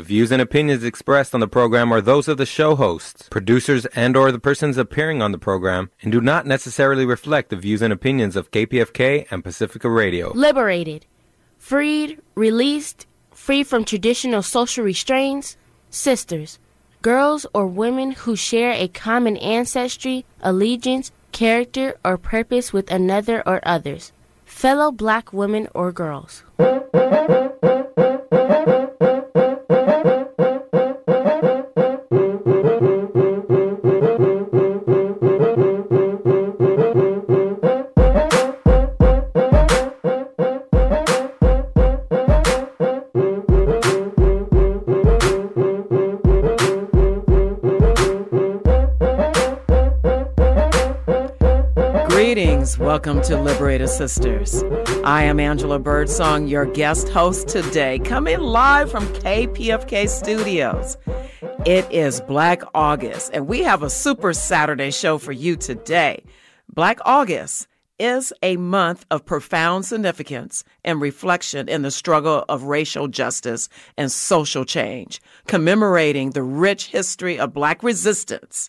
The views and opinions expressed on the program are those of the show hosts, producers, and or the persons appearing on the program and do not necessarily reflect the views and opinions of KPFK and Pacifica Radio. Liberated, freed, released, free from traditional social restraints, sisters, girls or women who share a common ancestry, allegiance, character, or purpose with another or others, fellow black women or girls. Welcome to Liberated Sisters. I am Angela Birdsong, your guest host today, coming live from KPFK Studios. It is Black August, and we have a super Saturday show for you today. Black August is a month of profound significance and reflection in the struggle of racial justice and social change, commemorating the rich history of Black resistance,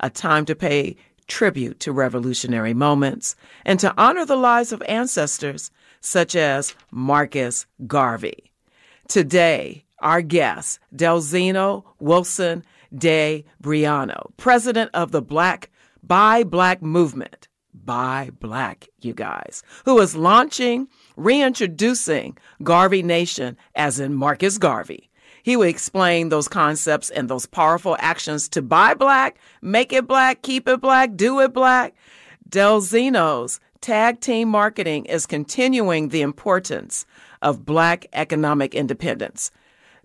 a time to pay tribute to revolutionary moments and to honor the lives of ancestors such as Marcus Garvey. Today, our guest, Delxino Wilson de Briano, president of the Black Buy Black Movement. Buy Black, you guys, who is launching, reintroducing Garvey Nation, as in Marcus Garvey. He will explain those concepts and those powerful actions to buy black, make it black, keep it black, do it black. Delxino's tag team marketing is continuing the importance of black economic independence,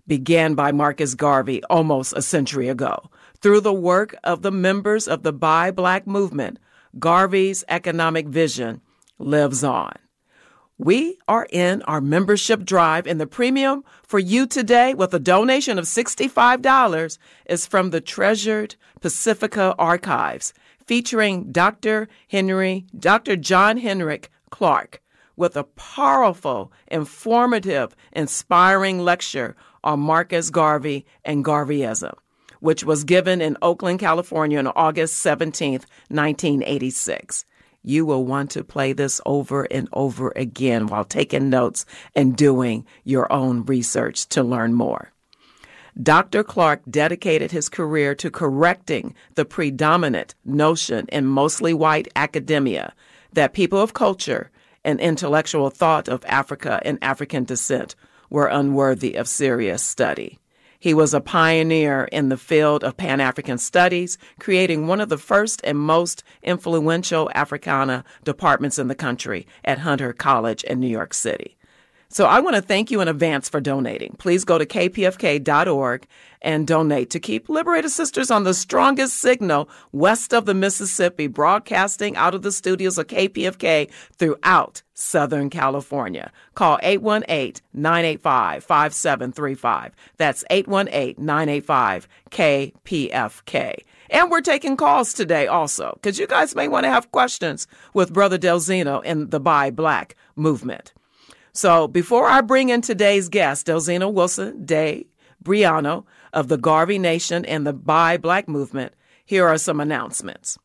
began by Marcus Garvey almost a century ago. Through the work of the members of the Buy Black movement, Garvey's economic vision lives on. We are in our membership drive, and the premium for you today with a donation of $65 is from the treasured Pacifica Archives, featuring Dr. Henry, Dr. John Henrik Clarke, with a powerful, informative, inspiring lecture on Marcus Garvey and Garveyism, which was given in Oakland, California on August 17, 1986 you will want to play this over and over again while taking notes and doing your own research to learn more. Dr. Clarke dedicated his career to correcting the predominant notion in mostly white academia that people of culture and intellectual thought of Africa and African descent were unworthy of serious study. He was a pioneer in the field of Pan African studies, creating one of the first and most influential Africana departments in the country at Hunter College in New York City. So I want to thank you in advance for donating. Please go to kpfk.org and donate to keep Liberated Sisters on the strongest signal west of the Mississippi, broadcasting out of the studios of KPFK throughout Southern California. Call 818-985-5735. That's 818-985-KPFK. And we're taking calls today also, because you guys may want to have questions with Brother Delxino in the Buy Black movement. So before I bring in today's guest, Delxino Wilson de Briano of the Garvey Nation and the Buy Black movement, here are some announcements.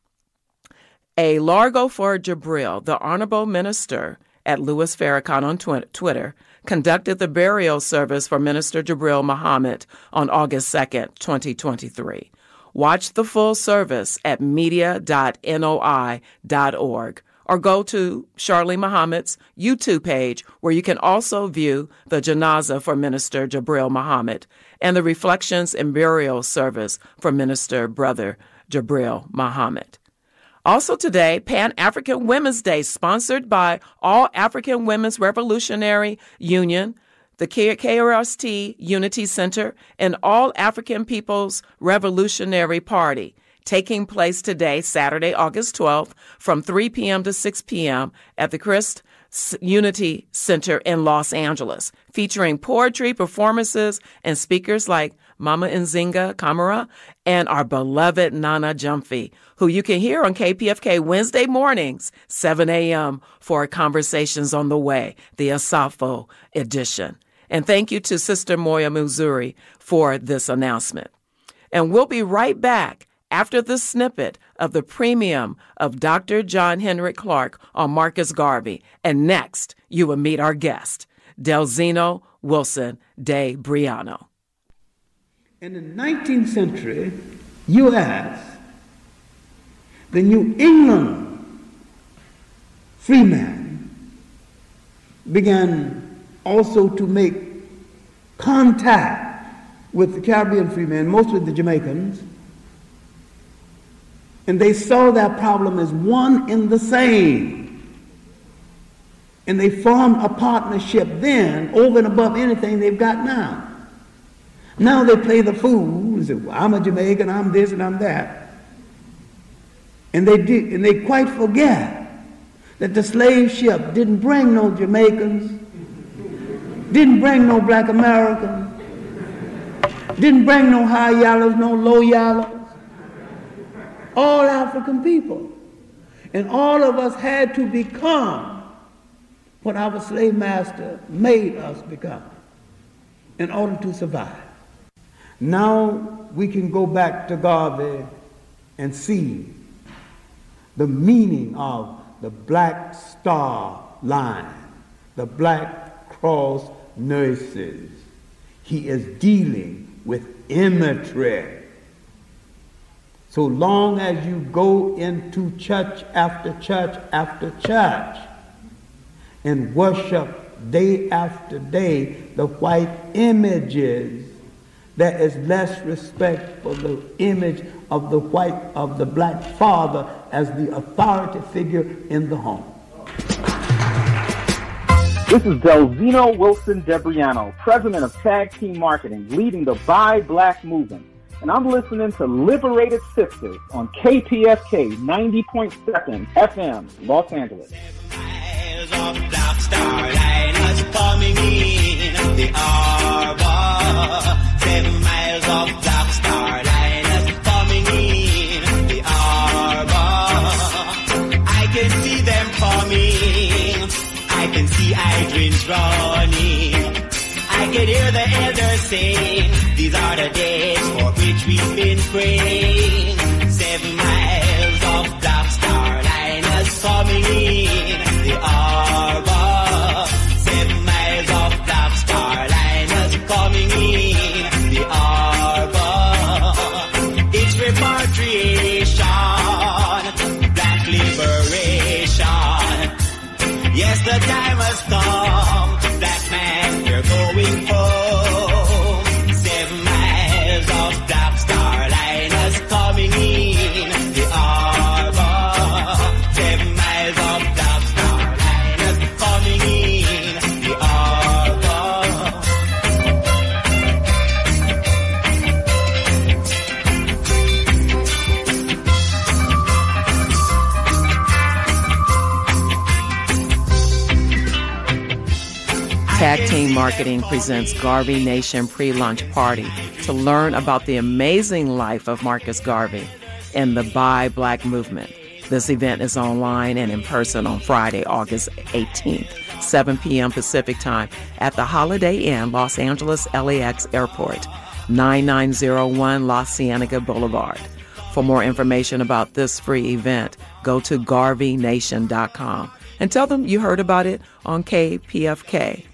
A Largo for Jabril, the Honorable Minister at Louis Farrakhan on tw- Twitter, conducted the burial service for Minister Jabril Muhammad on August 2nd, 2023. Watch the full service at media.noi.org or go to Charlene Muhammad's YouTube page, where you can also view the janaza for Minister Jabril Muhammad and the reflections and burial service for Minister Brother Jabril Muhammad. Also today, Pan African Women's Day, sponsored by All African Women's Revolutionary Union, the KRST Unity Center, and All African People's Revolutionary Party taking place today, Saturday, August 12th, from 3 p.m. to 6 p.m. at the Christ Unity Center in Los Angeles, featuring poetry, performances, and speakers like Mama Nzinga Kamara and our beloved Nana Gyamfi, who you can hear on KPFK Wednesday mornings, 7 a.m. for Conversations on the Way, the Asafo edition. And thank you to Sister Moya Muzuri for this announcement. And we'll be right back after the snippet of the premium of Dr. John Henry Clarke on Marcus Garvey. And next, you will meet our guest, Delxino Wilson de Briano. In the 19th century, U.S., the New England freeman began also to make contact with the Caribbean freemen, mostly the Jamaicans, and they saw that problem as one and the same. And they formed a partnership then over and above anything they've got now. Now they play the fool and say, well, I'm a Jamaican, I'm this and I'm that. And they, and they quite forget that the slave ship didn't bring no Jamaicans, didn't bring no black Americans, didn't bring no high yellows, no low yellows. All African people. And all of us had to become what our slave master made us become in order to survive. Now we can go back to Garvey and see the meaning of the black star line, the black cross nurses. He is dealing with imagery. So long as you go into church after church after church and worship day after day the white images, there is less respect for the image of the white, of the black father as the authority figure in the home. This is Delxino Wilson de Briano, president of Tag Team Marketing, leading the Buy Black movement. And I'm listening to Liberated Sisters on KPFK 90.7 FM, Los Angeles. Miles of black star hydrants running. I can hear the elders saying, these are the days for which we've been praying. Seven miles of black star liners coming in the arbor. Seven miles of black star liners coming in the arbor. It's repatriation, black liberation. Yes, the time has come. Marketing presents Garvey Nation pre launch party to learn about the amazing life of Marcus Garvey and the Buy Black movement. This event is online and in person on Friday, August 18th, 7 p.m. Pacific Time at the Holiday Inn, Los Angeles LAX Airport, 9901 La Cienega Boulevard. For more information about this free event, go to garveynation.com and tell them you heard about it on KPFK.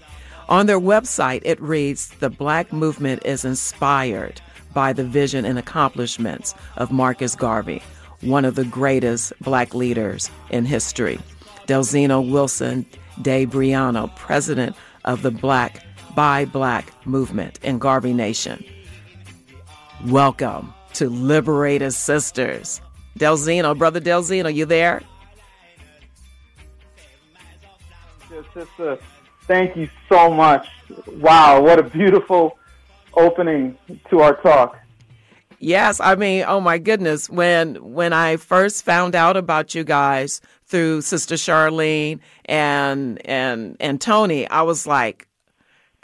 On their website, it reads The Black movement is inspired by the vision and accomplishments of Marcus Garvey, one of the greatest black leaders in history. Delxino Wilson de Briano, president of the Black Buy Black movement in Garvey Nation. Welcome to Liberated Sisters. Delxino, brother Delxino, you there? Yes, Sister, thank you so much. Wow, what a beautiful opening to our talk. Yes, I mean, oh my goodness, when when I first found out about you guys through Sister Charlene and and and Tony, I was like,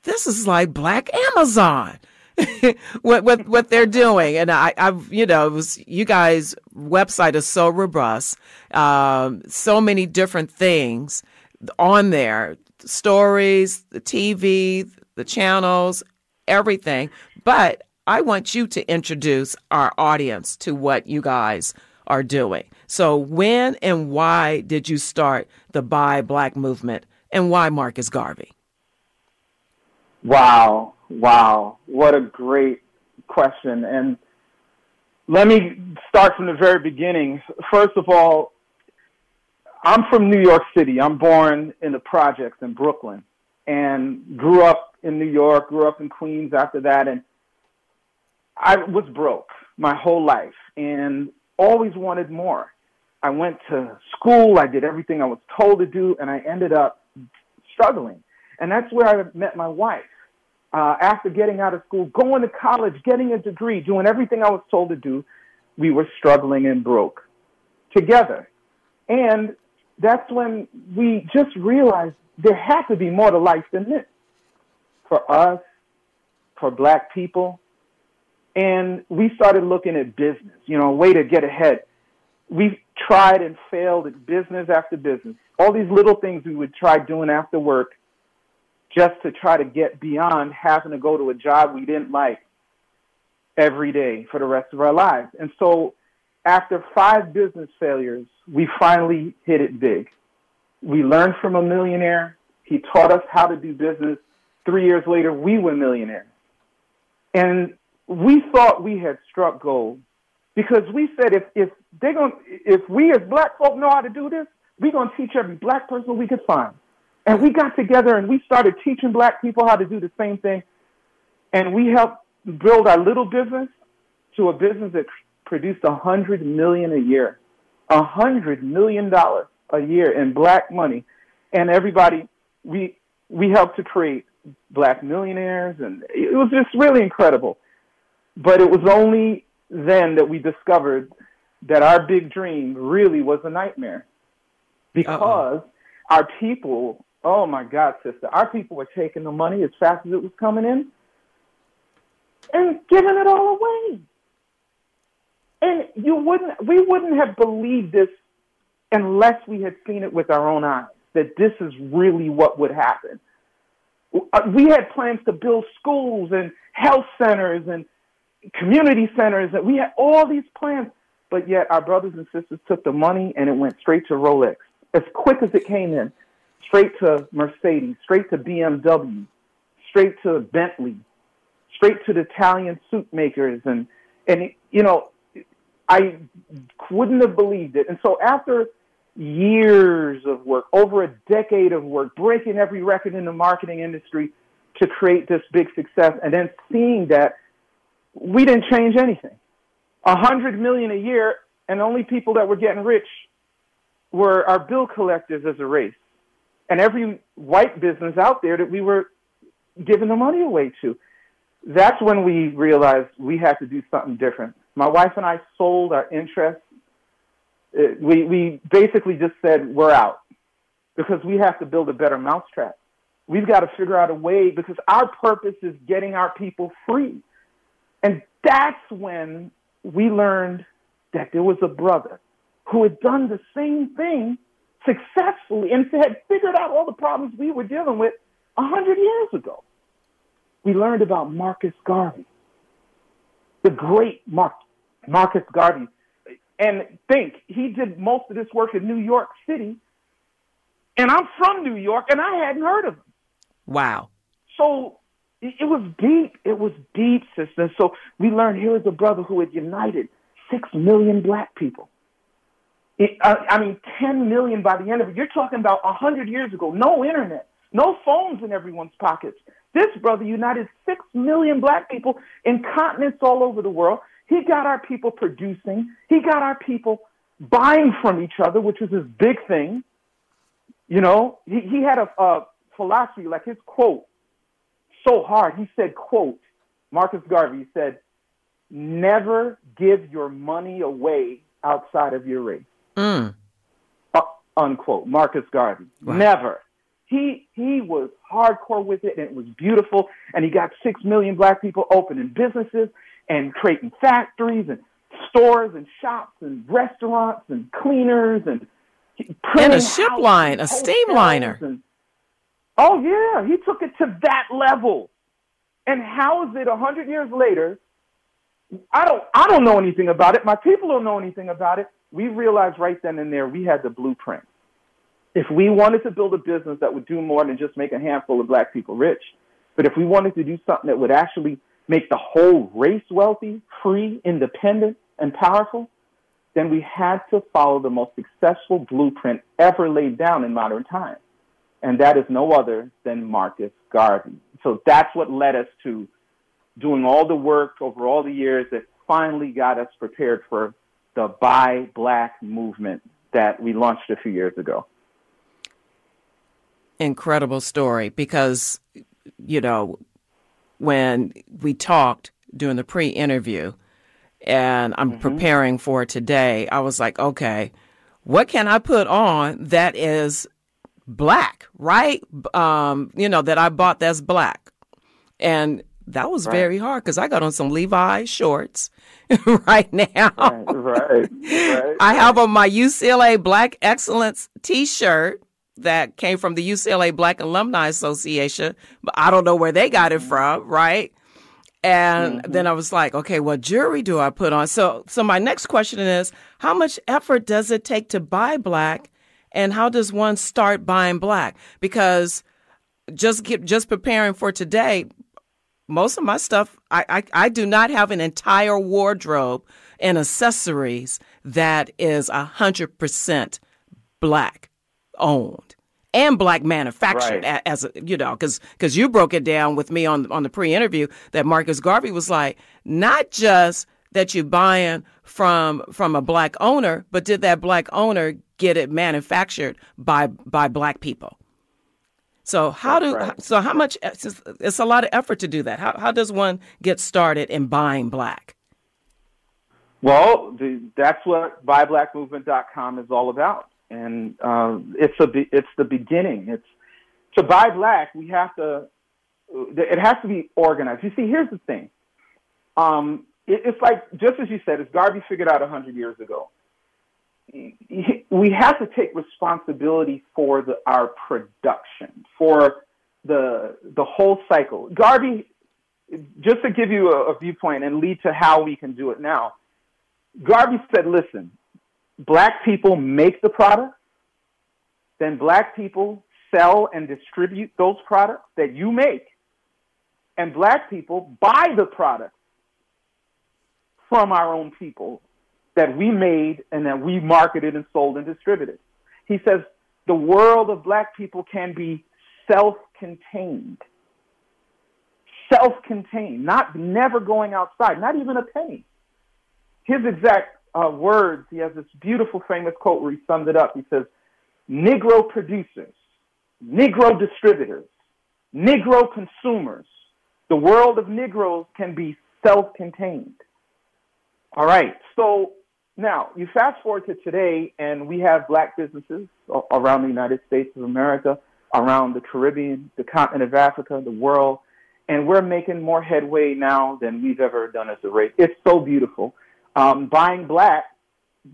this is like Black Amazon. what what what they're doing, and I, I, you know, it was you guys' website is so robust, um, so many different things on there, stories, the TV, the channels, everything. But I want you to introduce our audience to what you guys are doing. So, when and why did you start the Buy Black movement and why Marcus Garvey? Wow, wow. What a great question. And let me start from the very beginning. First of all, I'm from New York City. I'm born in the projects in Brooklyn and grew up in New York, grew up in Queens after that. And I was broke my whole life and always wanted more. I went to school, I did everything I was told to do, and I ended up struggling. And that's where I met my wife. Uh, after getting out of school, going to college, getting a degree, doing everything I was told to do, we were struggling and broke together. And that's when we just realized there had to be more to life than this for us, for black people. And we started looking at business, you know, a way to get ahead. We tried and failed at business after business. All these little things we would try doing after work just to try to get beyond having to go to a job we didn't like every day for the rest of our lives. And so after five business failures, we finally hit it big. We learned from a millionaire. He taught us how to do business. Three years later, we were millionaires. And we thought we had struck gold because we said if, if they're gonna if we as black folk know how to do this, we're going to teach every black person we could find. And we got together and we started teaching black people how to do the same thing. And we helped build our little business to a business that produced a hundred million a year, a hundred million dollars a year in black money, and everybody we we helped to create black millionaires, and it was just really incredible. But it was only then that we discovered that our big dream really was a nightmare, because Uh-oh. our people, oh my God, sister, our people were taking the money as fast as it was coming in and giving it all away. And you wouldn't, we wouldn't have believed this unless we had seen it with our own eyes, that this is really what would happen. Uh, we had plans to build schools and health centers and community centers, and we had all these plans, but yet our brothers and sisters took the money and it went straight to Rolex as quick as it came in, straight to Mercedes, straight to BMW, straight to Bentley, straight to the Italian suit makers, and and you know I wouldn't have believed it. And so after years of work, over a decade of work, breaking every record in the marketing industry to create this big success, and then seeing that we didn't change anything. A hundred million a year, and only people that were getting rich were our bill collectors as a race. And every white business out there that we were giving the money away to. That's when we realized we had to do something different. My wife and I sold our interest. Uh, we, we basically just said, we're out because we have to build a better mousetrap. We've got to figure out a way because our purpose is getting our people free. And that's when we learned that there was a brother who had done the same thing successfully and had figured out all the problems we were dealing with a hundred years ago. We learned about Marcus Garvey, the great Mar- Marcus Garvey. And think, he did most of this work in New York City. And I'm from New York, and I hadn't heard of him. Wow. So it was deep. It was deep, sister. So we learned here is a brother who had united six million black people. It, uh, I mean, 10 million by the end of it. You're talking about 100 years ago. No internet, no phones in everyone's pockets. This brother united 6 million black people in continents all over the world. He got our people producing. He got our people buying from each other, which was his big thing. You know, he, he had a, a philosophy, like his quote, so hard. He said, quote, Marcus Garvey said, never give your money away outside of your race. Mm. Uh, unquote. Marcus Garvey. Wow. Never. He he was hardcore with it and it was beautiful and he got six million black people opening businesses and creating factories and stores and shops and restaurants and cleaners and and a ship line, a steam liner. And, Oh yeah, he took it to that level. And how is it a hundred years later? I don't I don't know anything about it. My people don't know anything about it. We realized right then and there we had the blueprint. If we wanted to build a business that would do more than just make a handful of black people rich, but if we wanted to do something that would actually make the whole race wealthy, free, independent, and powerful, then we had to follow the most successful blueprint ever laid down in modern times. And that is no other than Marcus Garvey. So that's what led us to doing all the work over all the years that finally got us prepared for the Buy Black movement that we launched a few years ago. Incredible story because, you know, when we talked during the pre interview, and I'm mm-hmm. preparing for today, I was like, okay, what can I put on that is black, right? Um, you know, that I bought that's black. And that was right. very hard because I got on some Levi shorts right now. Right, right, right. I have on my UCLA Black Excellence t shirt that came from the UCLA Black Alumni Association, but I don't know where they got it from, right? And mm-hmm. then I was like, okay, what jewelry do I put on? So, so my next question is, how much effort does it take to buy black, and how does one start buying black? Because just get, just preparing for today, most of my stuff, I, I, I do not have an entire wardrobe and accessories that is a hundred percent black owned and black manufactured right. as a, you know because because you broke it down with me on on the pre-interview that Marcus Garvey was like not just that you buying from from a black owner but did that black owner get it manufactured by by black people so how do right. so how much it's, it's a lot of effort to do that how how does one get started in buying black well the, that's what buyblackmovement.com is all about and uh, it's a it's the beginning. It's to buy black. We have to. It has to be organized. You see, here's the thing. Um, it, it's like just as you said, as Garvey figured out hundred years ago. We have to take responsibility for the, our production, for the the whole cycle. Garvey, just to give you a, a viewpoint and lead to how we can do it now. Garvey said, "Listen, black people make the product, then black people sell and distribute those products that you make, and black people buy the products from our own people that we made and that we marketed and sold and distributed. He says the world of black people can be self-contained. Self-contained, not never going outside, not even a penny. His exact uh, words, he has this beautiful famous quote where he summed it up. He says, Negro producers, Negro distributors, Negro consumers, the world of Negroes can be self contained. All right, so now you fast forward to today, and we have black businesses around the United States of America, around the Caribbean, the continent of Africa, the world, and we're making more headway now than we've ever done as a race. It's so beautiful. Um, buying black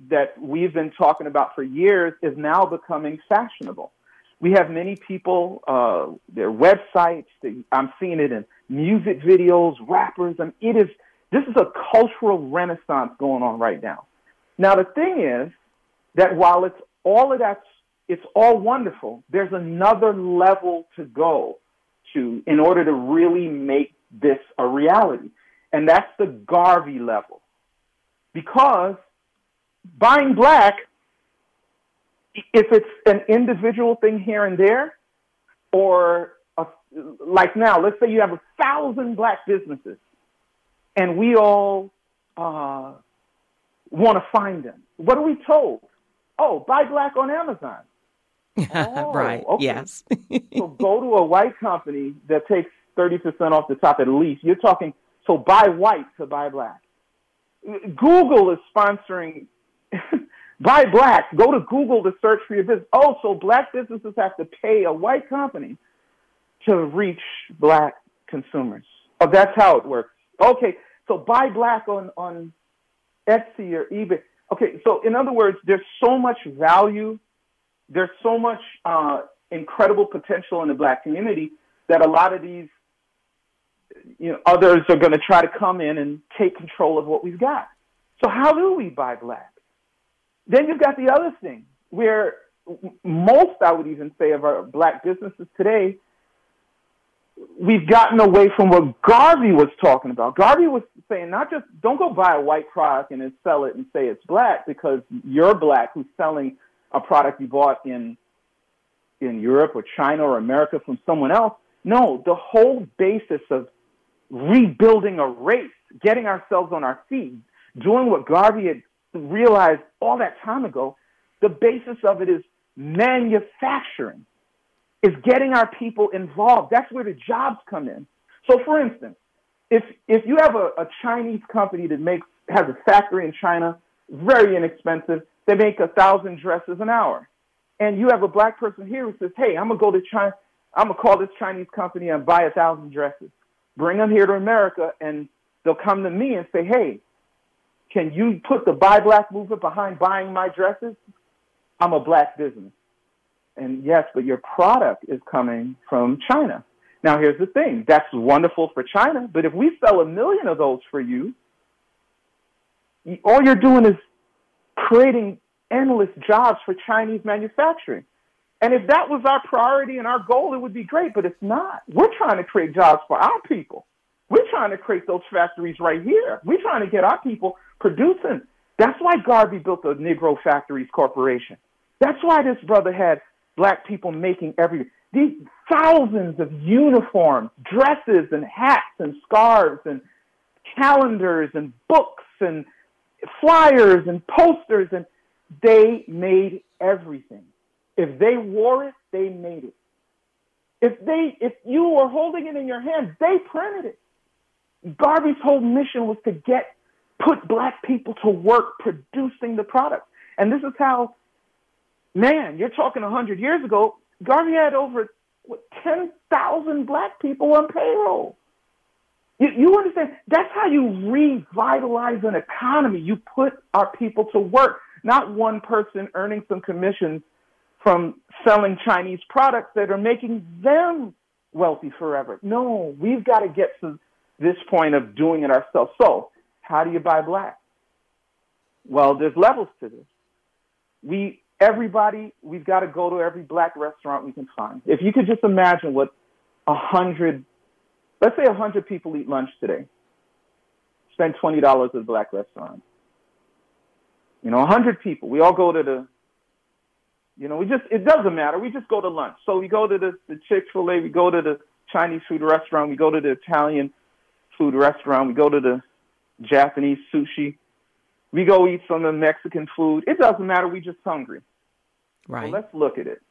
that we've been talking about for years is now becoming fashionable. We have many people, uh, their websites, they, I'm seeing it in music videos, rappers, and it is, this is a cultural renaissance going on right now. Now, the thing is that while it's all of that, it's all wonderful, there's another level to go to in order to really make this a reality. And that's the Garvey level because buying black, if it's an individual thing here and there, or a, like now, let's say you have a thousand black businesses, and we all uh, want to find them. What are we told? Oh, buy black on Amazon. oh, right. Okay. Yes. so go to a white company that takes 30% off the top at least. You're talking, so buy white to buy black. Google is sponsoring Buy Black. Go to Google to search for your business. Oh, so black businesses have to pay a white company to reach black consumers. Oh, that's how it works. Okay, so buy black on, on Etsy or eBay. Okay, so in other words, there's so much value, there's so much uh, incredible potential in the black community that a lot of these you know others are going to try to come in and take control of what we've got. So how do we buy black? Then you've got the other thing where most, I would even say, of our black businesses today, we've gotten away from what Garvey was talking about. Garvey was saying not just don't go buy a white product and then sell it and say it's black because you're black who's selling a product you bought in in Europe or China or America from someone else. No, the whole basis of rebuilding a race, getting ourselves on our feet, doing what Garvey had realized all that time ago, the basis of it is manufacturing, is getting our people involved. That's where the jobs come in. So, for instance, if if you have a, a Chinese company that makes has a factory in China, very inexpensive, they make a thousand dresses an hour, and you have a black person here who says, "Hey, I'm gonna go to China. I'm gonna call this Chinese company and buy a thousand dresses, bring them here to America, and they'll come to me and say, "Hey, can you put the buy black movement behind buying my dresses? I'm a black business. And yes, but your product is coming from China. Now, here's the thing that's wonderful for China, but if we sell a million of those for you, all you're doing is creating endless jobs for Chinese manufacturing. And if that was our priority and our goal, it would be great, but it's not. We're trying to create jobs for our people. We're trying to create those factories right here. We're trying to get our people producing. That's why Garvey built the Negro Factories Corporation. That's why this brother had black people making every these thousands of uniforms, dresses and hats and scarves and calendars and books and flyers and posters and they made everything. If they wore it, they made it. If they if you were holding it in your hand, they printed it. Garvey's whole mission was to get put black people to work producing the product. And this is how, man, you're talking 100 years ago, Garvey had over what, 10,000 black people on payroll. You, you understand? That's how you revitalize an economy. You put our people to work, not one person earning some commissions from selling Chinese products that are making them wealthy forever. No, we've got to get to this point of doing it ourselves. So, how do you buy black? Well, there's levels to this. We everybody we've got to go to every black restaurant we can find. If you could just imagine what a hundred, let's say a hundred people eat lunch today, spend twenty dollars at a black restaurant. You know, a hundred people. We all go to the you know, we just, it doesn't matter. We just go to lunch. So we go to the, the Chick fil A, we go to the Chinese food restaurant, we go to the Italian food restaurant, we go to the Japanese sushi. We go eat some of the Mexican food. It doesn't matter. We just hungry. Right. So let's look at it.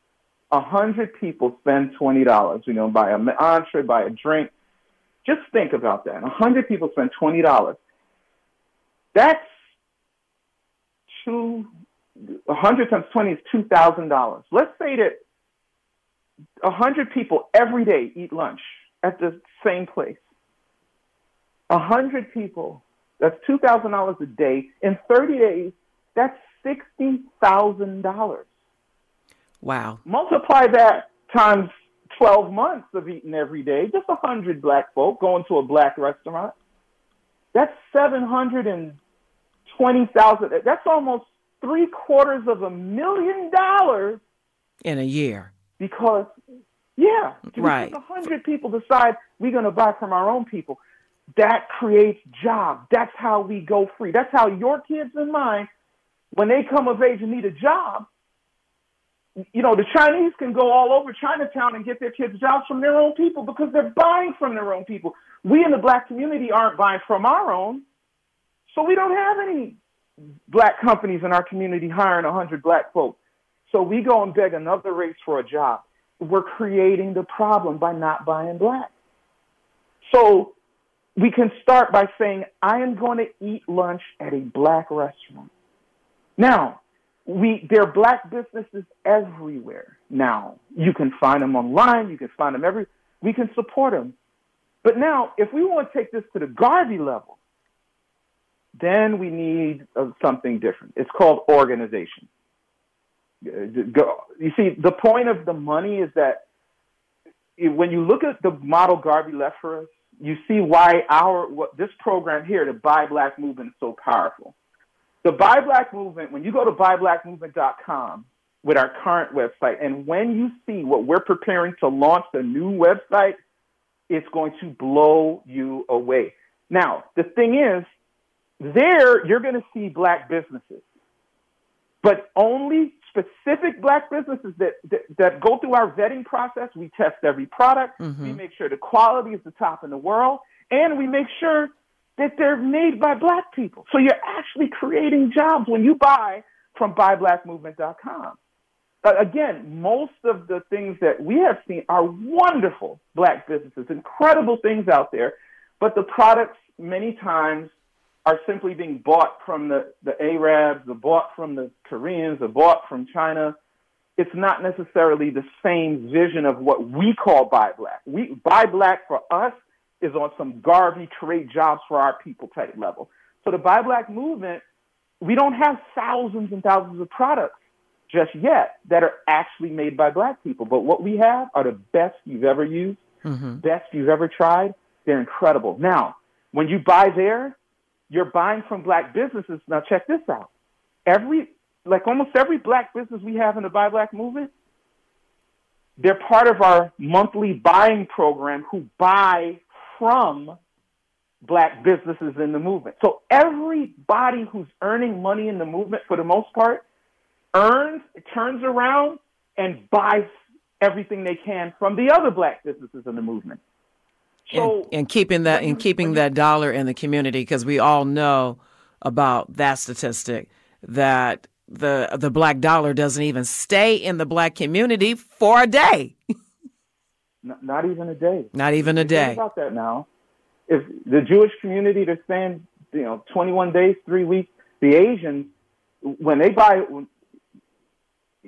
A hundred people spend twenty dollars. You know, buy an entree, buy a drink. Just think about that. A hundred people spend twenty dollars. That's two. A hundred times twenty is two thousand dollars. Let's say that a hundred people every day eat lunch at the same place. A hundred people that's $2,000 a day. In 30 days, that's $60,000. Wow. Multiply that times 12 months of eating every day, just 100 black folk going to a black restaurant. That's 720,000. That's almost three quarters of a million dollars in a year. Because, yeah, right. a 100 people decide we're going to buy from our own people that creates jobs. That's how we go free. That's how your kids and mine, when they come of age and need a job, you know, the Chinese can go all over Chinatown and get their kids jobs from their own people because they're buying from their own people. We in the black community aren't buying from our own. So we don't have any black companies in our community hiring 100 black folks. So we go and beg another race for a job. We're creating the problem by not buying black. So we can start by saying, I am going to eat lunch at a black restaurant. Now, we, there are black businesses everywhere now. You can find them online. You can find them every, we can support them. But now, if we want to take this to the Garvey level, then we need uh, something different. It's called organization. You see, the point of the money is that when you look at the model Garvey left for us, you see why our what, this program here, the Buy Black Movement, is so powerful. The Buy Black Movement, when you go to buyblackmovement.com with our current website, and when you see what we're preparing to launch the new website, it's going to blow you away. Now, the thing is, there you're going to see black businesses, but only specific black businesses that, that, that, go through our vetting process. We test every product. Mm-hmm. We make sure the quality is the top in the world. And we make sure that they're made by black people. So you're actually creating jobs when you buy from buyblackmovement.com. Uh, again, most of the things that we have seen are wonderful black businesses, incredible things out there, but the products many times are simply being bought from the, the Arabs, or bought from the Koreans, or bought from China. It's not necessarily the same vision of what we call buy black. We buy black for us is on some Garvey create jobs for our people type level. So the buy black movement, we don't have thousands and thousands of products just yet that are actually made by black people. But what we have are the best you've ever used, mm-hmm. best you've ever tried. They're incredible. Now, when you buy there, you're buying from black businesses. Now check this out. Every like almost every black business we have in the Buy Black movement, they're part of our monthly buying program who buy from black businesses in the movement. So everybody who's earning money in the movement for the most part earns, turns around and buys everything they can from the other black businesses in the movement. So, and, and keeping that and keeping that dollar in the community because we all know about that statistic that the the black dollar doesn't even stay in the black community for a day. not, not, even a day. Not even a day. Think about that now. If the Jewish community they're staying, you know, 21 days, three weeks. The Asians, when they buy,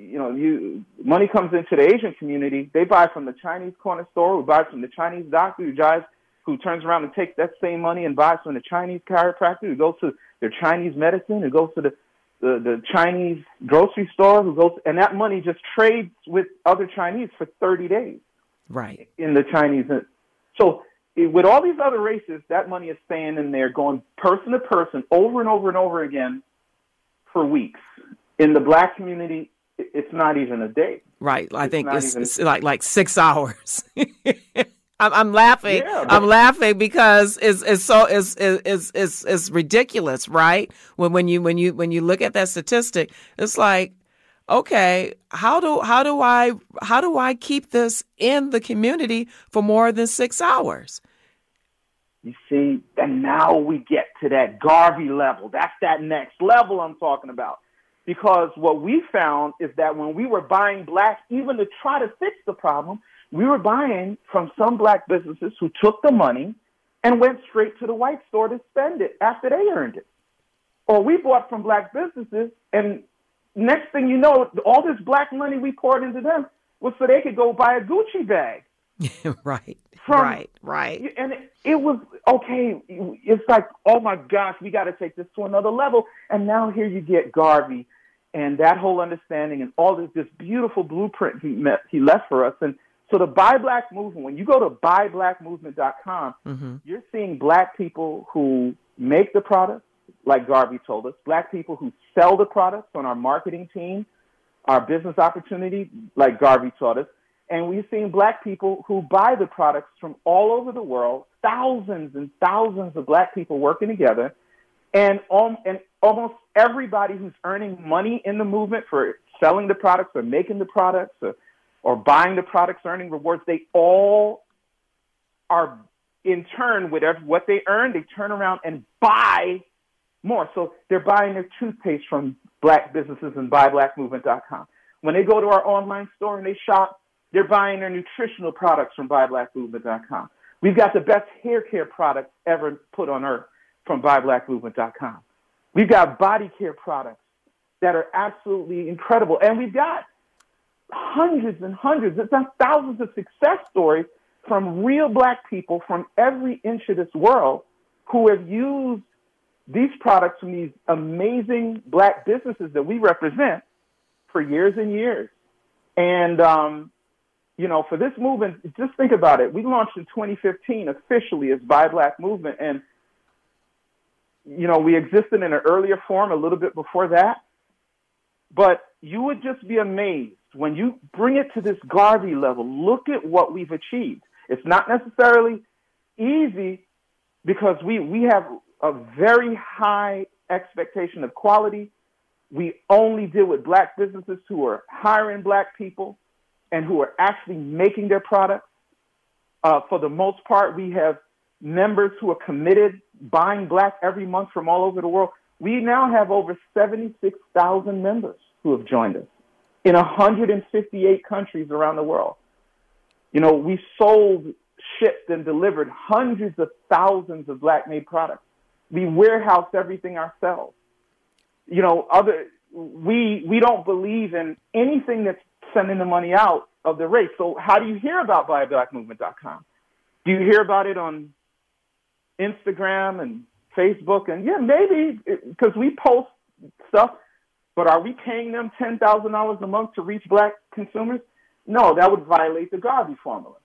you know, you money comes into the Asian community. They buy from the Chinese corner store, who buys from the Chinese doctor, who buys, who turns around and takes that same money and buys from the Chinese chiropractor, who goes to their Chinese medicine, who goes to the the, the Chinese grocery store, who goes, and that money just trades with other Chinese for 30 days. Right. In the Chinese. So with all these other races, that money is staying in there, going person to person over and over and over again for weeks. In the black community, it's not even a day. Right. I it's think it's, even... it's, like like six hours. I'm, I'm, laughing. Yeah, but... I'm laughing because it's it's so it's it's it's it's ridiculous, right? When when you when you when you look at that statistic, it's like, okay, how do how do I how do I keep this in the community for more than six hours? You see, and now we get to that Garvey level. That's that next level I'm talking about. Because what we found is that when we were buying black, even to try to fix the problem, we were buying from some black businesses who took the money and went straight to the white store to spend it after they earned it. Or we bought from black businesses, and next thing you know, all this black money we poured into them was so they could go buy a Gucci bag. right. From, right. Right. And it, it was okay. It's like, oh my gosh, we got to take this to another level. And now here you get Garvey and that whole understanding and all this, this beautiful blueprint he met, he left for us. And so the Buy Black movement, when you go to buyblackmovement.com, mm-hmm. you're seeing black people who make the products, like Garvey told us, black people who sell the products on our marketing team, our business opportunity, like Garvey taught us, and we've seen black people who buy the products from all over the world, thousands and thousands of black people working together, and, um, and almost everybody who's earning money in the movement for selling the products or making the products or, or buying the products, earning rewards, they all are in turn, whatever what they earn, they turn around and buy more. So they're buying their toothpaste from black businesses and buyblackmovement.com. When they go to our online store and they shop, they're buying their nutritional products from buyblackmovement.com. We've got the best hair care products ever put on earth from buyblackmovement.com. We've got body care products that are absolutely incredible. And we've got hundreds and hundreds, if not thousands of success stories from real black people from every inch of this world who have used these products from these amazing black businesses that we represent for years and years. And, um, you know, for this movement, just think about it. We launched in 2015 officially as Buy Black Movement. And, you know, we existed in an earlier form a little bit before that. But you would just be amazed when you bring it to this Garvey level. Look at what we've achieved. It's not necessarily easy because we, we have a very high expectation of quality. We only deal with black businesses who are hiring black people and who are actually making their products. Uh, for the most part, we have members who are committed, buying black every month from all over the world. We now have over 76,000 members who have joined us in 158 countries around the world. You know, we sold, shipped, and delivered hundreds of thousands of black made products. We warehouse everything ourselves. You know, other we we don't believe in anything that's sending the money out of the race. So how do you hear about buyblackmovement.com? Do you hear about it on Instagram and Facebook? And yeah, maybe because we post stuff, but are we paying them ten thousand dollars a month to reach black consumers? No, that would violate the Garvey formula.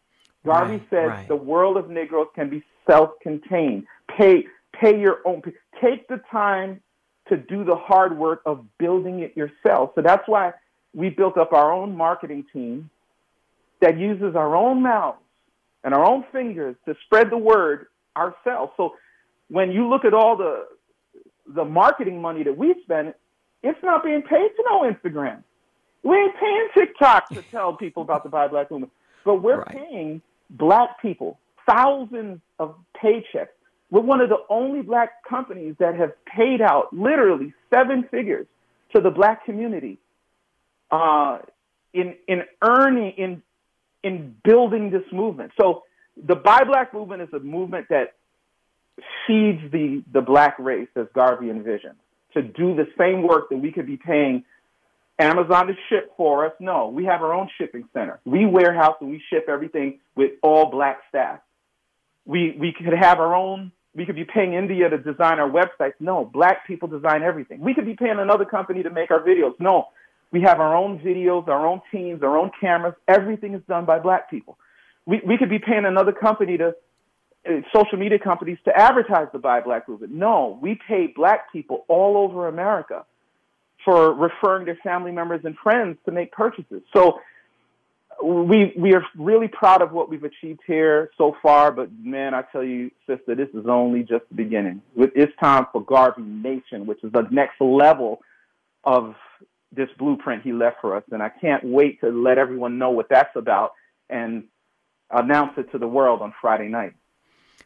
Garvey Right, says right. the world of Negroes can be self-contained. Pay pay your own. Take the time to do the hard work of building it yourself. So that's why we built up our own marketing team that uses our own mouths and our own fingers to spread the word ourselves. So when you look at all the the marketing money that we spend, it's not being paid to no Instagram. We ain't paying TikTok to tell people about the Buy Black Movement, but we're Right. paying black people thousands of paychecks. We're one of the only black companies that have paid out literally seven figures to the black community uh, in in earning in in building this movement. So the Buy Black movement is a movement that feeds the the black race as Garvey envisioned to do the same work that we could be paying Amazon to ship for us. No, we have our own shipping center. We warehouse and we ship everything with all black staff. We we could have our own. We could be paying India to design our websites. No, black people design everything. We could be paying another company to make our videos. No, we have our own videos, our own teams, our own cameras. Everything is done by black people. We we could be paying another company to uh, social media companies to advertise the Buy Black movement. No, we pay black people all over America for referring their family members and friends to make purchases. So we we are really proud of what we've achieved here so far. But man, I tell you, sister, this is only just the beginning. It's time for Garvey Nation, which is the next level of this blueprint he left for us, and I can't wait to let everyone know what that's about and announce it to the world on Friday night.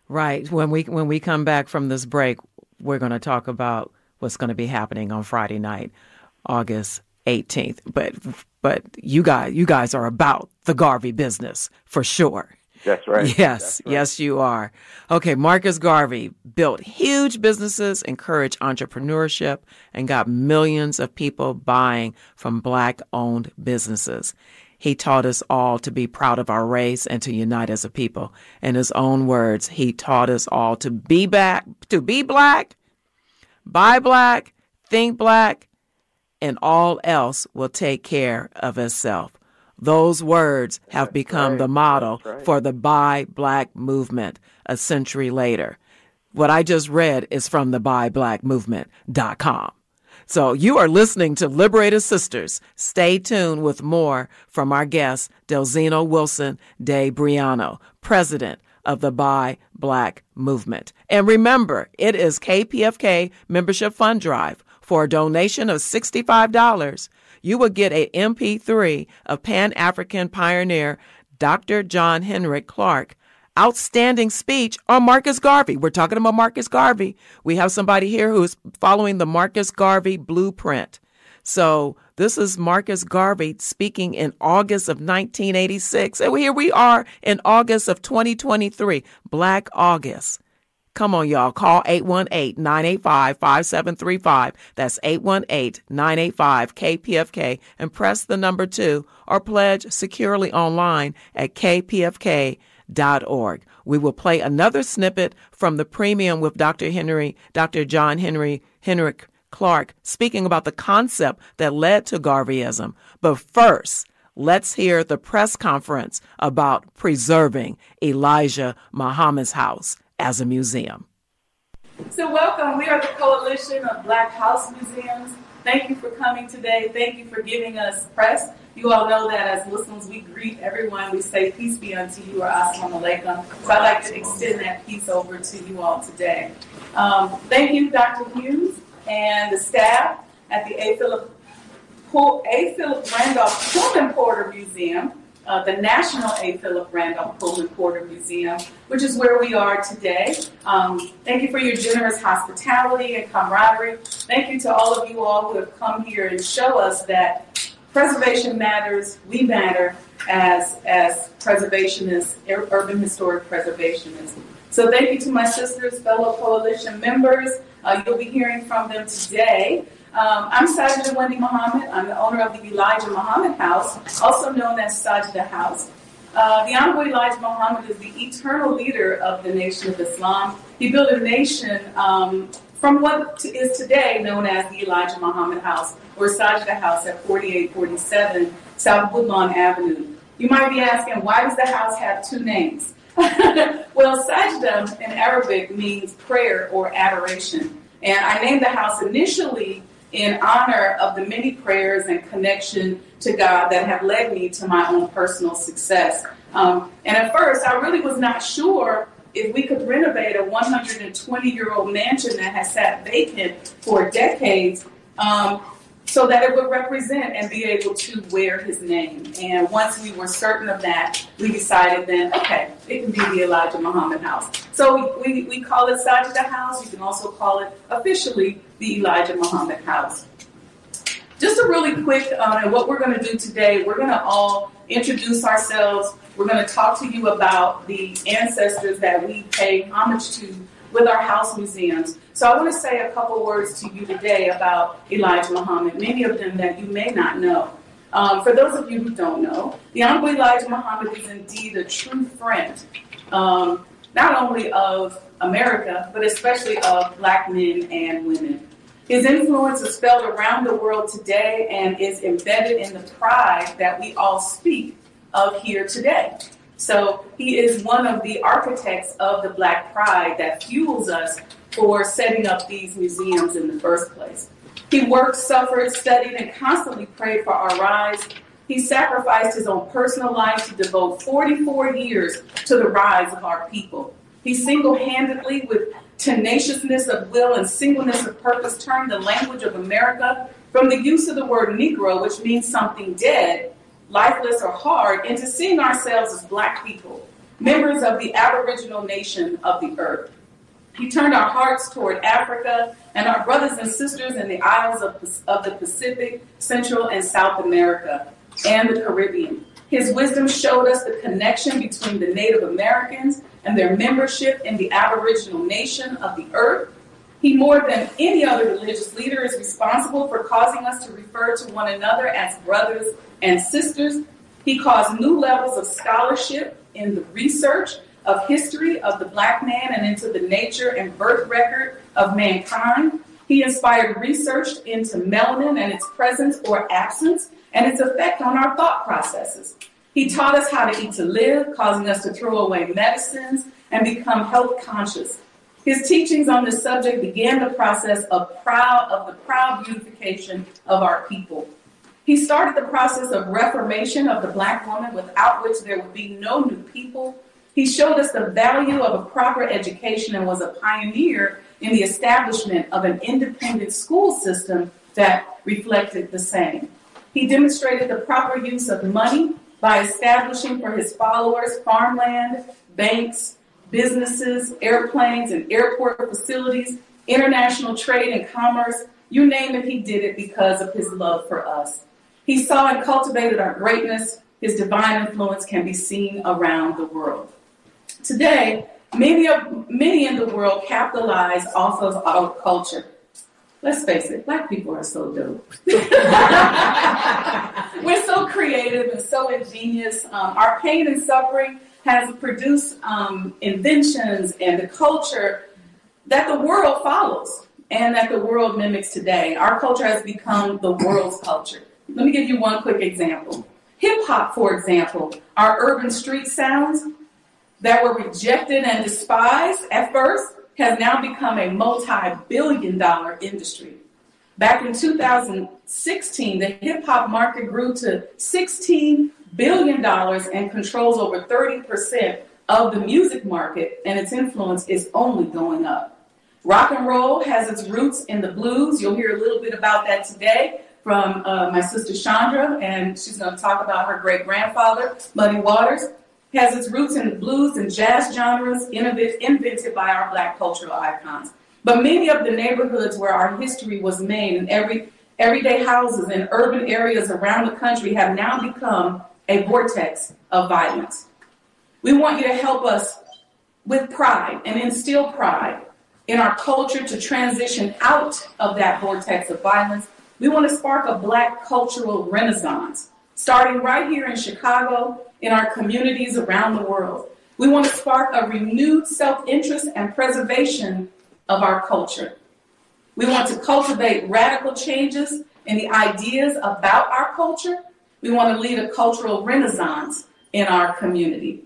Right. When we when we come back from this break, we're going to talk about what's going to be happening on Friday night, August 18th. But but you guys you guys are about the Garvey business for sure. That's right. Yes, That's right. yes, you are. Okay, Marcus Garvey built huge businesses, encouraged entrepreneurship, and got millions of people buying from black owned businesses. He taught us all to be proud of our race and to unite as a people. In his own words, he taught us all to be back, to be black, buy black, think black, and all else will take care of itself. Those words have become right. the model right. for the Buy Black movement a century later. What I just read is from the buyblackmovement.com. So you are listening to Liberated Sisters. Stay tuned with more from our guest, Delxino Wilson de Briano, president of the Buy Black Movement. And remember, it is KPFK membership fund drive. For a donation of $65, you will get a MP3 of Pan African pioneer Dr. John Henrik Clarke outstanding speech on Marcus Garvey. We're talking about Marcus Garvey. We have somebody here who is following the Marcus Garvey blueprint. So this is Marcus Garvey speaking in August of 1986. And here we are in August of 2023, Black August. Come on, y'all. Call 818 985 5735. That's 818 985 KPFK and press the number two or pledge securely online at kpfk.org. We will play another snippet from the premium with Dr. Henry, Dr. John Henry, Henrik Clarke speaking about the concept that led to Garveyism. But first, let's hear the press conference about preserving Elijah Muhammad's house as a museum. So, welcome. We are the Coalition of Black House Museums. Thank you for coming today. Thank you for giving us press. You all know that as Muslims, we greet everyone. We say, Peace be unto you, or Assalamu alaikum. So, I'd like to extend that peace over to you all today. Um, thank you, Dr. Hughes, and the staff at the A. Philip, A. Philip Randolph Pullman Porter Museum uh, the National A. Philip Randolph Pullman Porter Museum, which is where we are today. Um, thank you for your generous hospitality and camaraderie. Thank you to all of you all who have come here and show us that preservation matters, we matter as, as preservationists, urban historic preservationists. So thank you to my sisters, fellow coalition members. Uh, you'll be hearing from them today. Um, I'm Sajdah Wendy Muhammad. I'm the owner of the Elijah Muhammad House, also known as Sajdah House. Uh, the Honorable Elijah Muhammad is the eternal leader of the Nation of Islam. He built a nation um, from what is today known as the Elijah Muhammad House, or Sajdah House at 4847 South Woodlawn Avenue. You might be asking, why does the house have two names? well, Sajda in Arabic means prayer or adoration. And I named the house initially in honor of the many prayers and connection to God that have led me to my own personal success. Um, and at first, I really was not sure if we could renovate a 120 year old mansion that has sat vacant for decades um, so that it would represent and be able to wear his name. And once we were certain of that, we decided then, okay, it can be the Elijah Muhammad House. So we, we call it Sajdah House. You can also call it officially the Elijah Muhammad House. Just a really quick, uh, what we're going to do today, we're going to all introduce ourselves. We're going to talk to you about the ancestors that we pay homage to with our house museums. So I want to say a couple words to you today about Elijah Muhammad, many of them that you may not know. Um, for those of you who don't know, the Honorable Elijah Muhammad is indeed a true friend, um, not only of America, but especially of black men and women. His influence is felt around the world today and is embedded in the pride that we all speak of here today. So he is one of the architects of the Black Pride that fuels us for setting up these museums in the first place. He worked, suffered, studied, and constantly prayed for our rise. He sacrificed his own personal life to devote 44 years to the rise of our people. He single handedly, with tenaciousness of will and singleness of purpose, turned the language of America from the use of the word Negro, which means something dead, lifeless, or hard, into seeing ourselves as black people, members of the aboriginal nation of the earth. He turned our hearts toward Africa and our brothers and sisters in the isles of, of the Pacific, Central, and South America, and the Caribbean. His wisdom showed us the connection between the Native Americans and their membership in the Aboriginal nation of the earth. He, more than any other religious leader, is responsible for causing us to refer to one another as brothers and sisters. He caused new levels of scholarship in the research of history of the black man and into the nature and birth record of mankind. He inspired research into melanin and its presence or absence and its effect on our thought processes. He taught us how to eat to live, causing us to throw away medicines and become health conscious. His teachings on this subject began the process of proud of the proud beautification of our people. He started the process of reformation of the black woman without which there would be no new people. He showed us the value of a proper education and was a pioneer in the establishment of an independent school system that reflected the same. He demonstrated the proper use of money by establishing for his followers farmland, banks, businesses, airplanes and airport facilities, international trade and commerce. You name it, he did it because of his love for us. He saw and cultivated our greatness. His divine influence can be seen around the world. Today, many, of, many in the world capitalize off of our culture. Let's face it, black people are so dope. We're so creative and so ingenious. Um, our pain and suffering has produced um, inventions and the culture that the world follows. and that the world mimics today. Our culture has become the world's culture. Let me give you one quick example. Hip hop, for example, our urban street sounds that were rejected and despised at first has now become a multi billion dollar industry. Back in 2016, the hip hop market grew to $16 billion and controls over 30% of the music market, and its influence is only going up. Rock and roll has its roots in the blues. You'll hear a little bit about that today from uh, my sister Chandra, and she's going to talk about her great grandfather, Muddy Waters. Has its roots in the blues and jazz genres invented by our black cultural icons. But many of the neighborhoods where our history was made and every everyday houses in urban areas around the country have now become a vortex of violence. We want you to help us with pride and instill pride in our culture to transition out of that vortex of violence. We want to spark a black cultural renaissance, starting right here in Chicago, in our communities around the world. We want to spark a renewed self interest and preservation of our culture. We want to cultivate radical changes in the ideas about our culture. We want to lead a cultural renaissance in our community.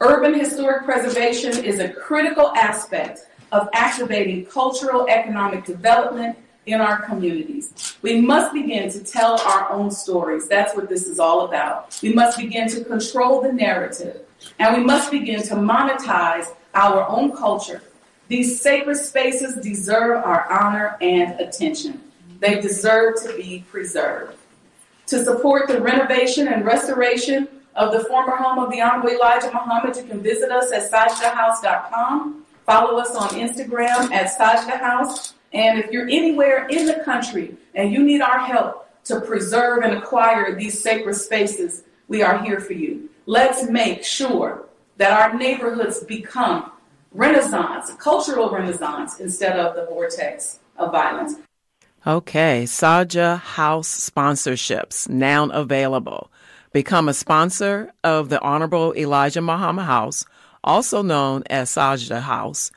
Urban historic preservation is a critical aspect of activating cultural economic development in our communities. We must begin to tell our own stories. That's what this is all about. We must begin to control the narrative, and we must begin to monetize our own culture. These sacred spaces deserve our honor and attention. They deserve to be preserved. To support the renovation and restoration of the former home of the Honorable Elijah Muhammad, you can visit us at sajdahouse.com. Follow us on Instagram at Sajdah House. And if you're anywhere in the country and you need our help to preserve and acquire these sacred spaces, we are here for you. Let's make sure that our neighborhoods become renaissance, cultural renaissance, instead of the vortex of violence. Okay, Sajdah House sponsorships now available. Become a sponsor of the Honorable Elijah Muhammad House, also known as Sajdah House.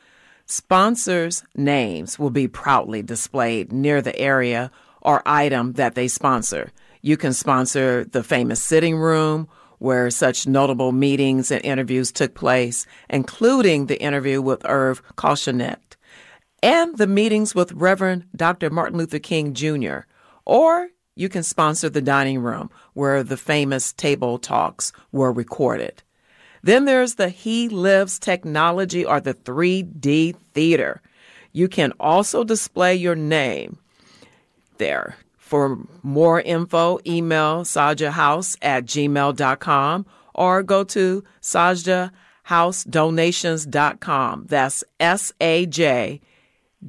Sponsors' names will be proudly displayed near the area or item that they sponsor. You can sponsor the famous sitting room where such notable meetings and interviews took place, including the interview with Irv Kupcinet and the meetings with Reverend Dr. Martin Luther King Jr. Or you can sponsor the dining room where the famous table talks were recorded. Then there's the He Lives technology or the 3D theater. You can also display your name there. For more info, email sajdahouse at gmail.com or go to sajdahousedonations.com. That's S A J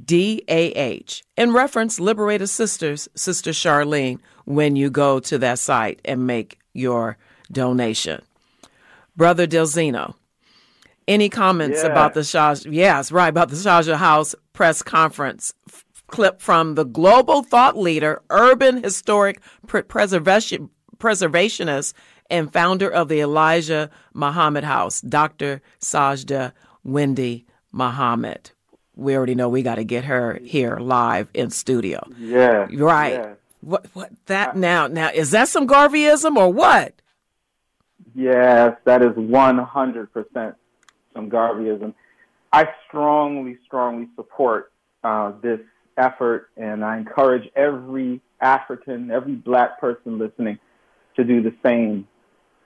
DAH and reference Liberated Sisters, Sister Charlene, when you go to that site and make your donation. Brother Delxino, any comments Yeah. about the Shaj? Yes, right, about the Sajdah House press conference clip from the global thought leader, urban historic preservation preservationist, and founder of the Elijah Muhammad House, Dr. Sajdah Wendy Muhammad. We already know we got to get her here live in studio. Yeah. Right. Yeah. What what that now now is that some Garveyism or what? Yes, that is 100% some Garveyism. I strongly, strongly support uh, this effort, and I encourage every African, every black person listening to do the same.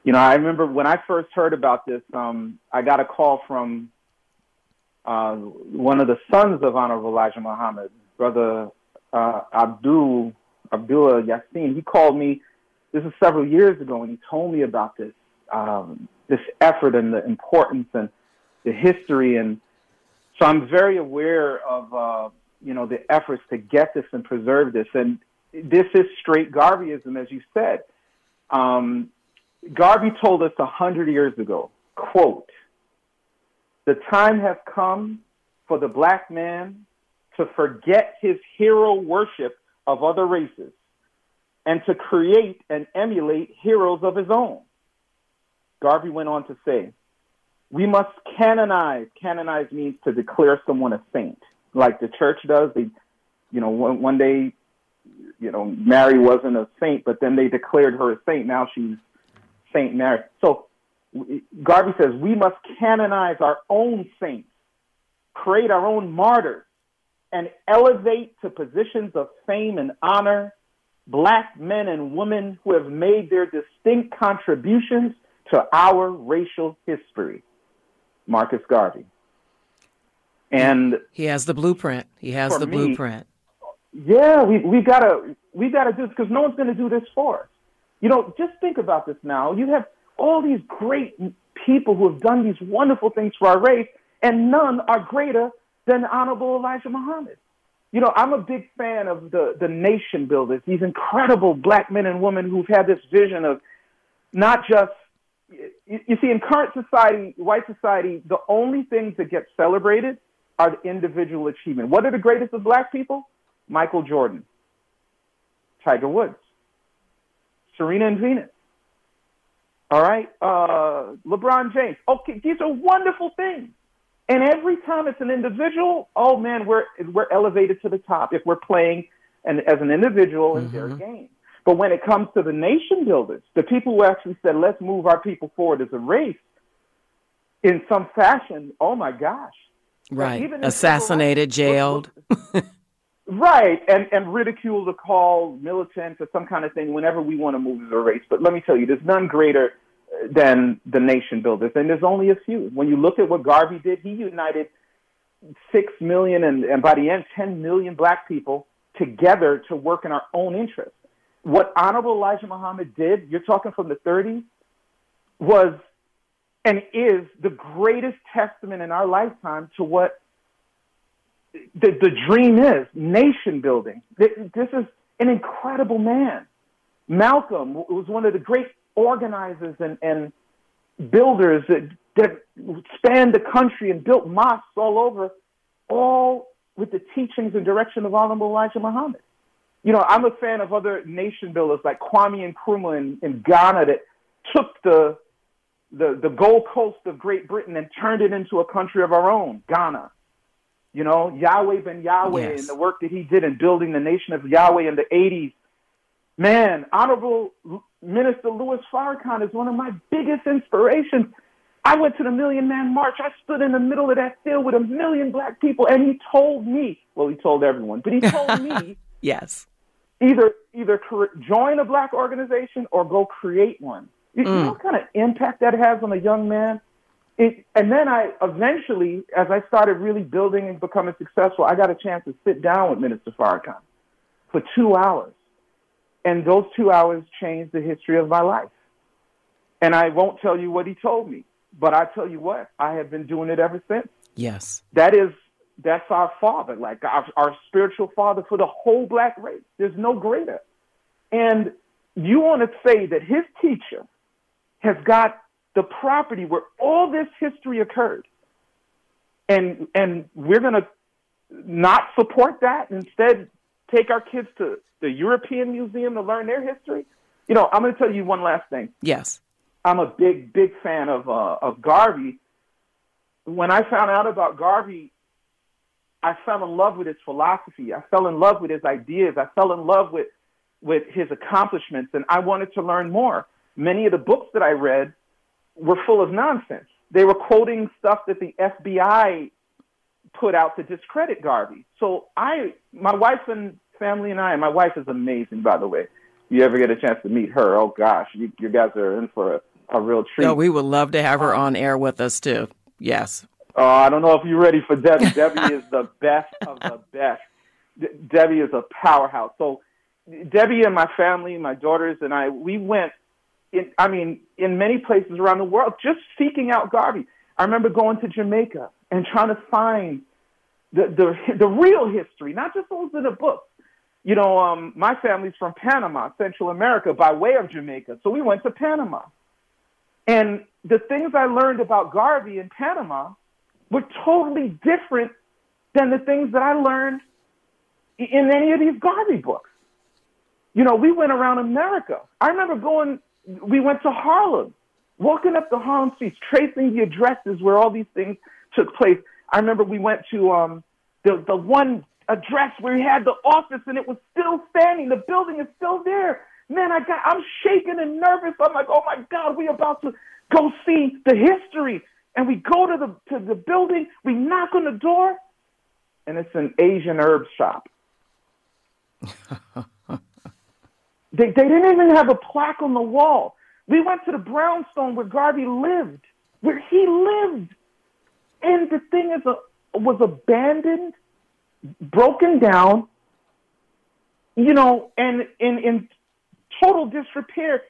You know, I remember when I first heard about this, um, I got a call from uh, one of the sons of Honorable Elijah Muhammad, Brother uh, Abdul Abdullah Yassin. He called me. This is several years ago, and he told me about this um, this effort and the importance and the history. And so I'm very aware of uh, you know the efforts to get this and preserve this. And this is straight Garveyism, as you said. Um, Garvey told us a hundred years ago, quote, the time has come for the black man to forget his hero worship of other races and to create and emulate heroes of his own. Garvey went on to say, we must canonize. Canonize means to declare someone a saint, like the church does. They You know, one, one day, you know, Mary wasn't a saint, but then they declared her a saint. Now she's Saint Mary. So Garvey says we must canonize our own saints, create our own martyrs, and elevate to positions of fame and honor black men and women who have made their distinct contributions to our racial history. Marcus Garvey. And he has the blueprint. He has the me, blueprint. Yeah, we we gotta we gotta do this because no one's gonna do this for us. You know, just think about this now. You have all these great people who have done these wonderful things for our race, and none are greater than Honorable Elijah Muhammad. You know, I'm a big fan of the, the nation builders, these incredible black men and women who've had this vision of not just, you, you see, in current society, white society, the only things that get celebrated are the individual achievement. What are the greatest of black people? Michael Jordan, Tiger Woods, Serena and Venus. All right, uh, LeBron James. Okay, these are wonderful things. And every time it's an individual, oh man, we're we're elevated to the top if we're playing and as an individual in mm-hmm. their game. But when it comes to the nation builders, the people who actually said, let's move our people forward as a race in some fashion, oh my gosh. Right. Assassinated, jailed. right. And, and ridiculed or called militant or some kind of thing whenever we want to move as a race. But let me tell you, there's none greater uh, than the nation builders. And there's only a few. When you look at what Garvey did, he united six million and, and by the end, 10 million black people together to work in our own interest. What Honorable Elijah Muhammad did, you're talking from the 30s, was and is the greatest testament in our lifetime to what the, the dream is nation building. This is an incredible man. Malcolm was one of the great organizers and, and builders that, that spanned the country and built mosques all over, all with the teachings and direction of Honorable Elijah Muhammad. You know, I'm a fan of other nation builders like Kwame Nkrumah in, in Ghana that took the, the, the Gold Coast of Great Britain and turned it into a country of our own, Ghana. You know, Yahweh ben Yahweh yes. and the work that he did in building the nation of Yahweh in the 80s. Man, Honorable Minister Louis Farrakhan is one of my biggest inspirations. I went to the Million Man March. I stood in the middle of that field with a million black people, and he told me, well, he told everyone, but he told me, yes, either either join a black organization or go create one. You, mm. you know what kind of impact that has on a young man? It, and then I eventually, as I started really building and becoming successful, I got a chance to sit down with Minister Farrakhan for two hours and those two hours changed the history of my life. And I won't tell you what he told me, but I tell you what, I have been doing it ever since. Yes. That is, that's our father, like our, our spiritual father for the whole black race. There's no greater. And you want to say that his teacher has got the property where all this history occurred. And, and we're going to not support that, instead take our kids to the European Museum to learn their history. You know, I'm going to tell you one last thing. Yes. I'm a big, big fan of uh, of Garvey. When I found out about Garvey, I fell in love with his philosophy. I fell in love with his ideas. I fell in love with with his accomplishments, and I wanted to learn more. Many of the books that I read were full of nonsense. They were quoting stuff that the FBI put out to discredit Garvey. So I, my wife and family and I, and my wife is amazing, by the way. You ever get a chance to meet her, oh gosh, you, you guys are in for a, a real treat. No, we would love to have her on air with us too. Yes. Oh, I don't know if you're ready for Debbie. Debbie is the best of the best. De- Debbie is a powerhouse. So Debbie and my family, my daughters and I, we went in, I mean, in many places around the world, just seeking out Garvey. I remember going to Jamaica and trying to find the, the, the real history, not just those in the books. You know, um, my family's from Panama, Central America, by way of Jamaica. So we went to Panama. And the things I learned about Garvey in Panama were totally different than the things that I learned in any of these Garvey books. You know, we went around America. I remember going, we went to Harlem, walking up the Harlem streets, tracing the addresses where all these things took place. I remember we went to um, the the one address where he had the office and it was still standing. The building is still there. Man, I got I'm shaking and nervous. I'm like, oh my God, we about to go see the history. And we go to the to the building, we knock on the door, and it's an Asian herb shop. they they didn't even have a plaque on the wall. We went to the brownstone where Garvey lived, where he lived. And the thing is, a, was abandoned, broken down, you know, and in, in total disrepair.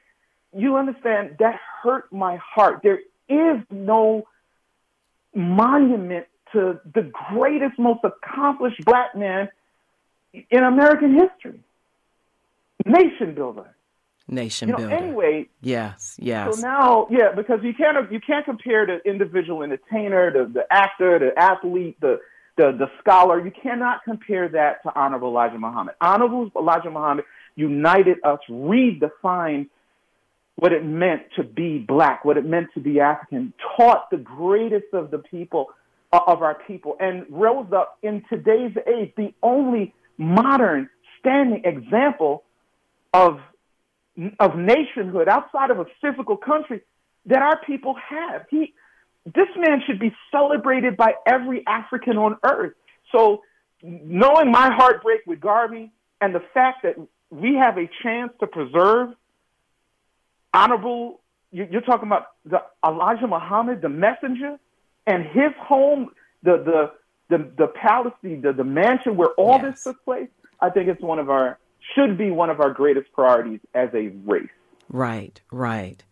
You understand? That hurt my heart. There is no monument to the greatest, most accomplished black man in American history. Nation builder. Nation you know, builder. Anyway, yes, yes. So now, yeah, because you can't you can't compare the individual entertainer, the the actor, the athlete, the the the scholar. You cannot compare that to Honorable Elijah Muhammad. Honorable Elijah Muhammad united us, redefined what it meant to be black, what it meant to be African, taught the greatest of the people uh, of our people, and rose up in today's age the only modern standing example of of nationhood outside of a physical country that our people have. He, this man should be celebrated by every African on earth. So, knowing my heartbreak with Garvey and the fact that we have a chance to preserve honorable, you're talking about the Elijah Muhammad, the messenger, and his home, the the the, the palace, the, the mansion where all yes. this took place. I think it's one of our should be one of our greatest priorities as a race. Right, right.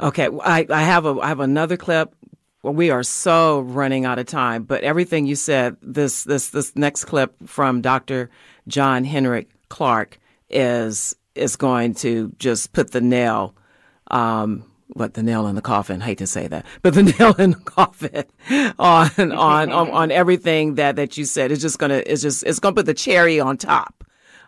Okay, I, I have a I have another clip. We are so running out of time, but everything you said, this this this next clip from Dr. John Henrik Clarke is is going to just put the nail um, what the nail in the coffin. I Hate to say that, but the nail in the coffin on on on, on everything that that you said. It's just gonna it's just it's gonna put the cherry on top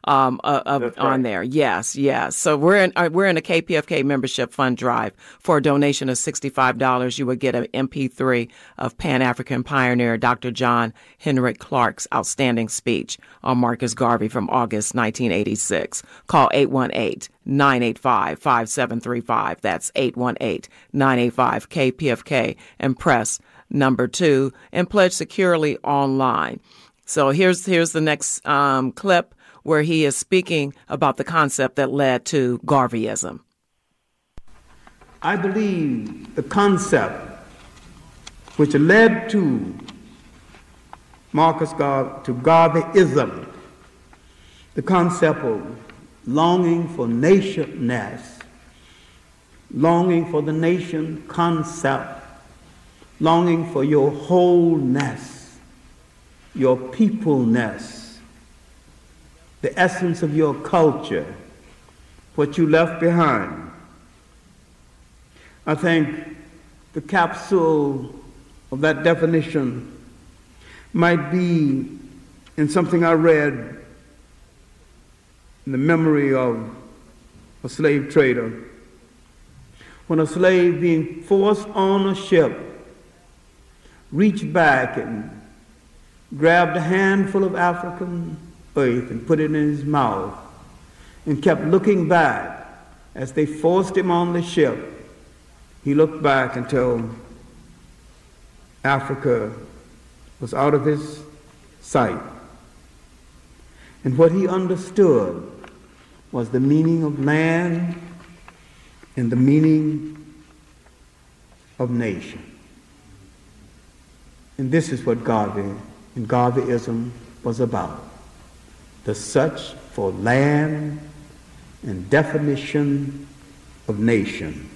um, of, right. on there. Yes, yes. So we're in uh, we're in a KPFK membership fund drive for a donation of sixty five dollars. You would get an MP3 of Pan African pioneer Dr. John Henrik Clarke's outstanding speech on Marcus Garvey from August 1986. Call 818 985 5735. That's 818 985 KPFK and press number two and pledge securely online. So here's here's the next um, clip where he is speaking about the concept that led to Garveyism. I believe the concept which led to Marcus Gar- to Garveyism, the concept of longing for nationness, longing for the nation concept, longing for your wholeness, your peopleness, the essence of your culture, what you left behind. I think the capsule of that definition might be in something I read in the memory of a slave trader. When a slave being forced on a ship reached back and grabbed a handful of African and put it in his mouth and kept looking back as they forced him on the ship. He looked back until Africa was out of his sight. And what he understood was the meaning of land and the meaning of nation. And this is what Garvey and Garveyism was about the search for land and definition of nation.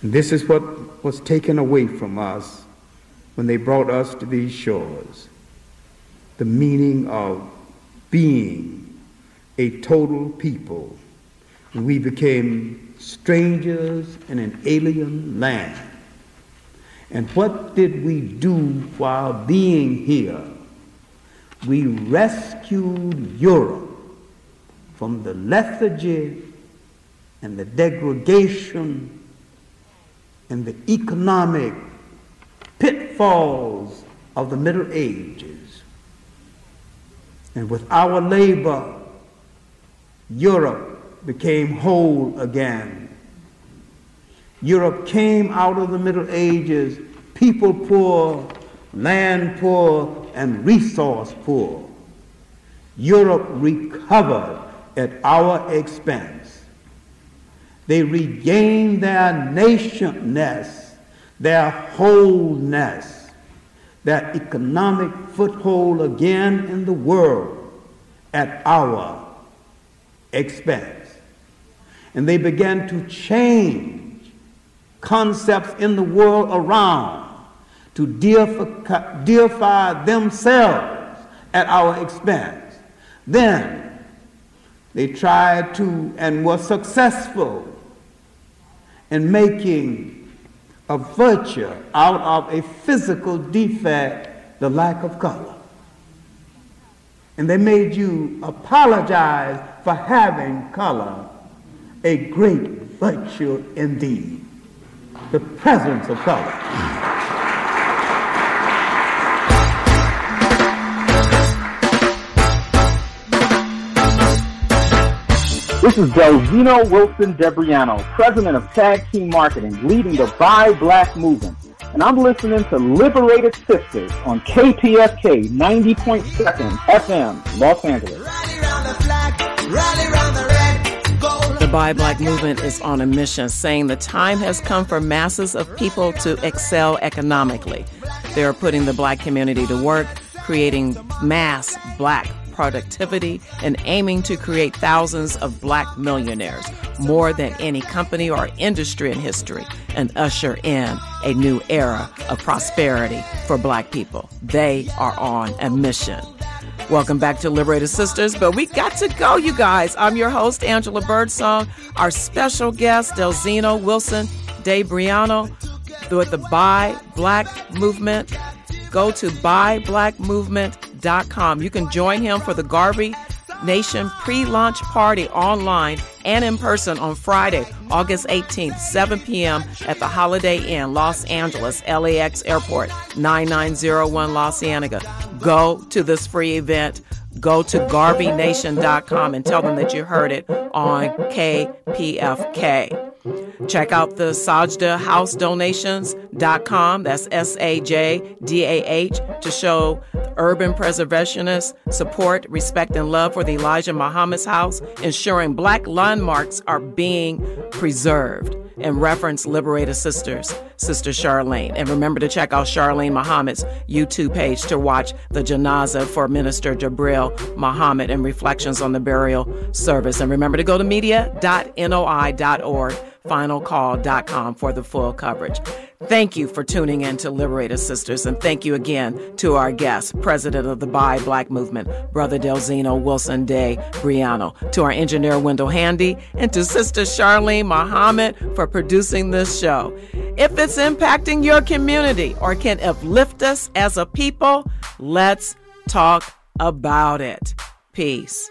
And this is what was taken away from us when they brought us to these shores the meaning of being a total people. We became strangers in an alien land. And what did we do while being here? We rescued Europe from the lethargy and the degradation and the economic pitfalls of the Middle Ages. And with our labor, Europe became whole again. Europe came out of the Middle Ages, people poor, land poor, and resource poor. Europe recovered at our expense. They regained their nationness, their wholeness, their economic foothold again in the world at our expense. And they began to change concepts in the world around to deify, themselves at our expense. Then they tried to and were successful in making a virtue out of a physical defect, the lack of color. And they made you apologize for having color, a great virtue indeed, the presence of color. This is Delxino Wilson de Briano, president of Tag Team Marketing, leading the Buy Black movement. And I'm listening to Liberated Sisters on KPFK 90.7 FM, Los Angeles. The Buy Black movement is on a mission saying the time has come for masses of people to excel economically. They are putting the black community to work, creating mass black productivity and aiming to create thousands of black millionaires, more than any company or industry in history, and usher in a new era of prosperity for black people. They are on a mission. Welcome back to Liberated Sisters, but we got to go, you guys. I'm your host, Angela Birdsong. Our special guest, Delxino Wilson De Briano, with the Buy Black Movement. Go to buyblackmovement.com you can join him for the Garvey Nation pre launch party online and in person on Friday, August 18th, 7 p.m. at the Holiday Inn, Los Angeles, LAX Airport, 9901 Los Angeles. Go to this free event. Go to garveynation.com and tell them that you heard it on KPFK. Check out the sajdahousedonations.com. That's S A J D A H to show urban preservationists support, respect, and love for the Elijah Muhammad's house, ensuring black landmarks are being preserved and reference Liberated Sisters, Sister Charlene. And remember to check out Charlene Muhammad's YouTube page to watch the janaza for Minister Jabril Muhammad and reflections on the burial service. And remember to go to media.noi.org finalcall.com for the full coverage. Thank you for tuning in to Liberated Sisters, and thank you again to our guest, President of the Buy Black Movement, Brother Delxino Wilson de Briano, to our engineer, Wendell Handy, and to Sister Charlene Muhammad for producing this show. If it's impacting your community or can uplift us as a people, let's talk about it. Peace.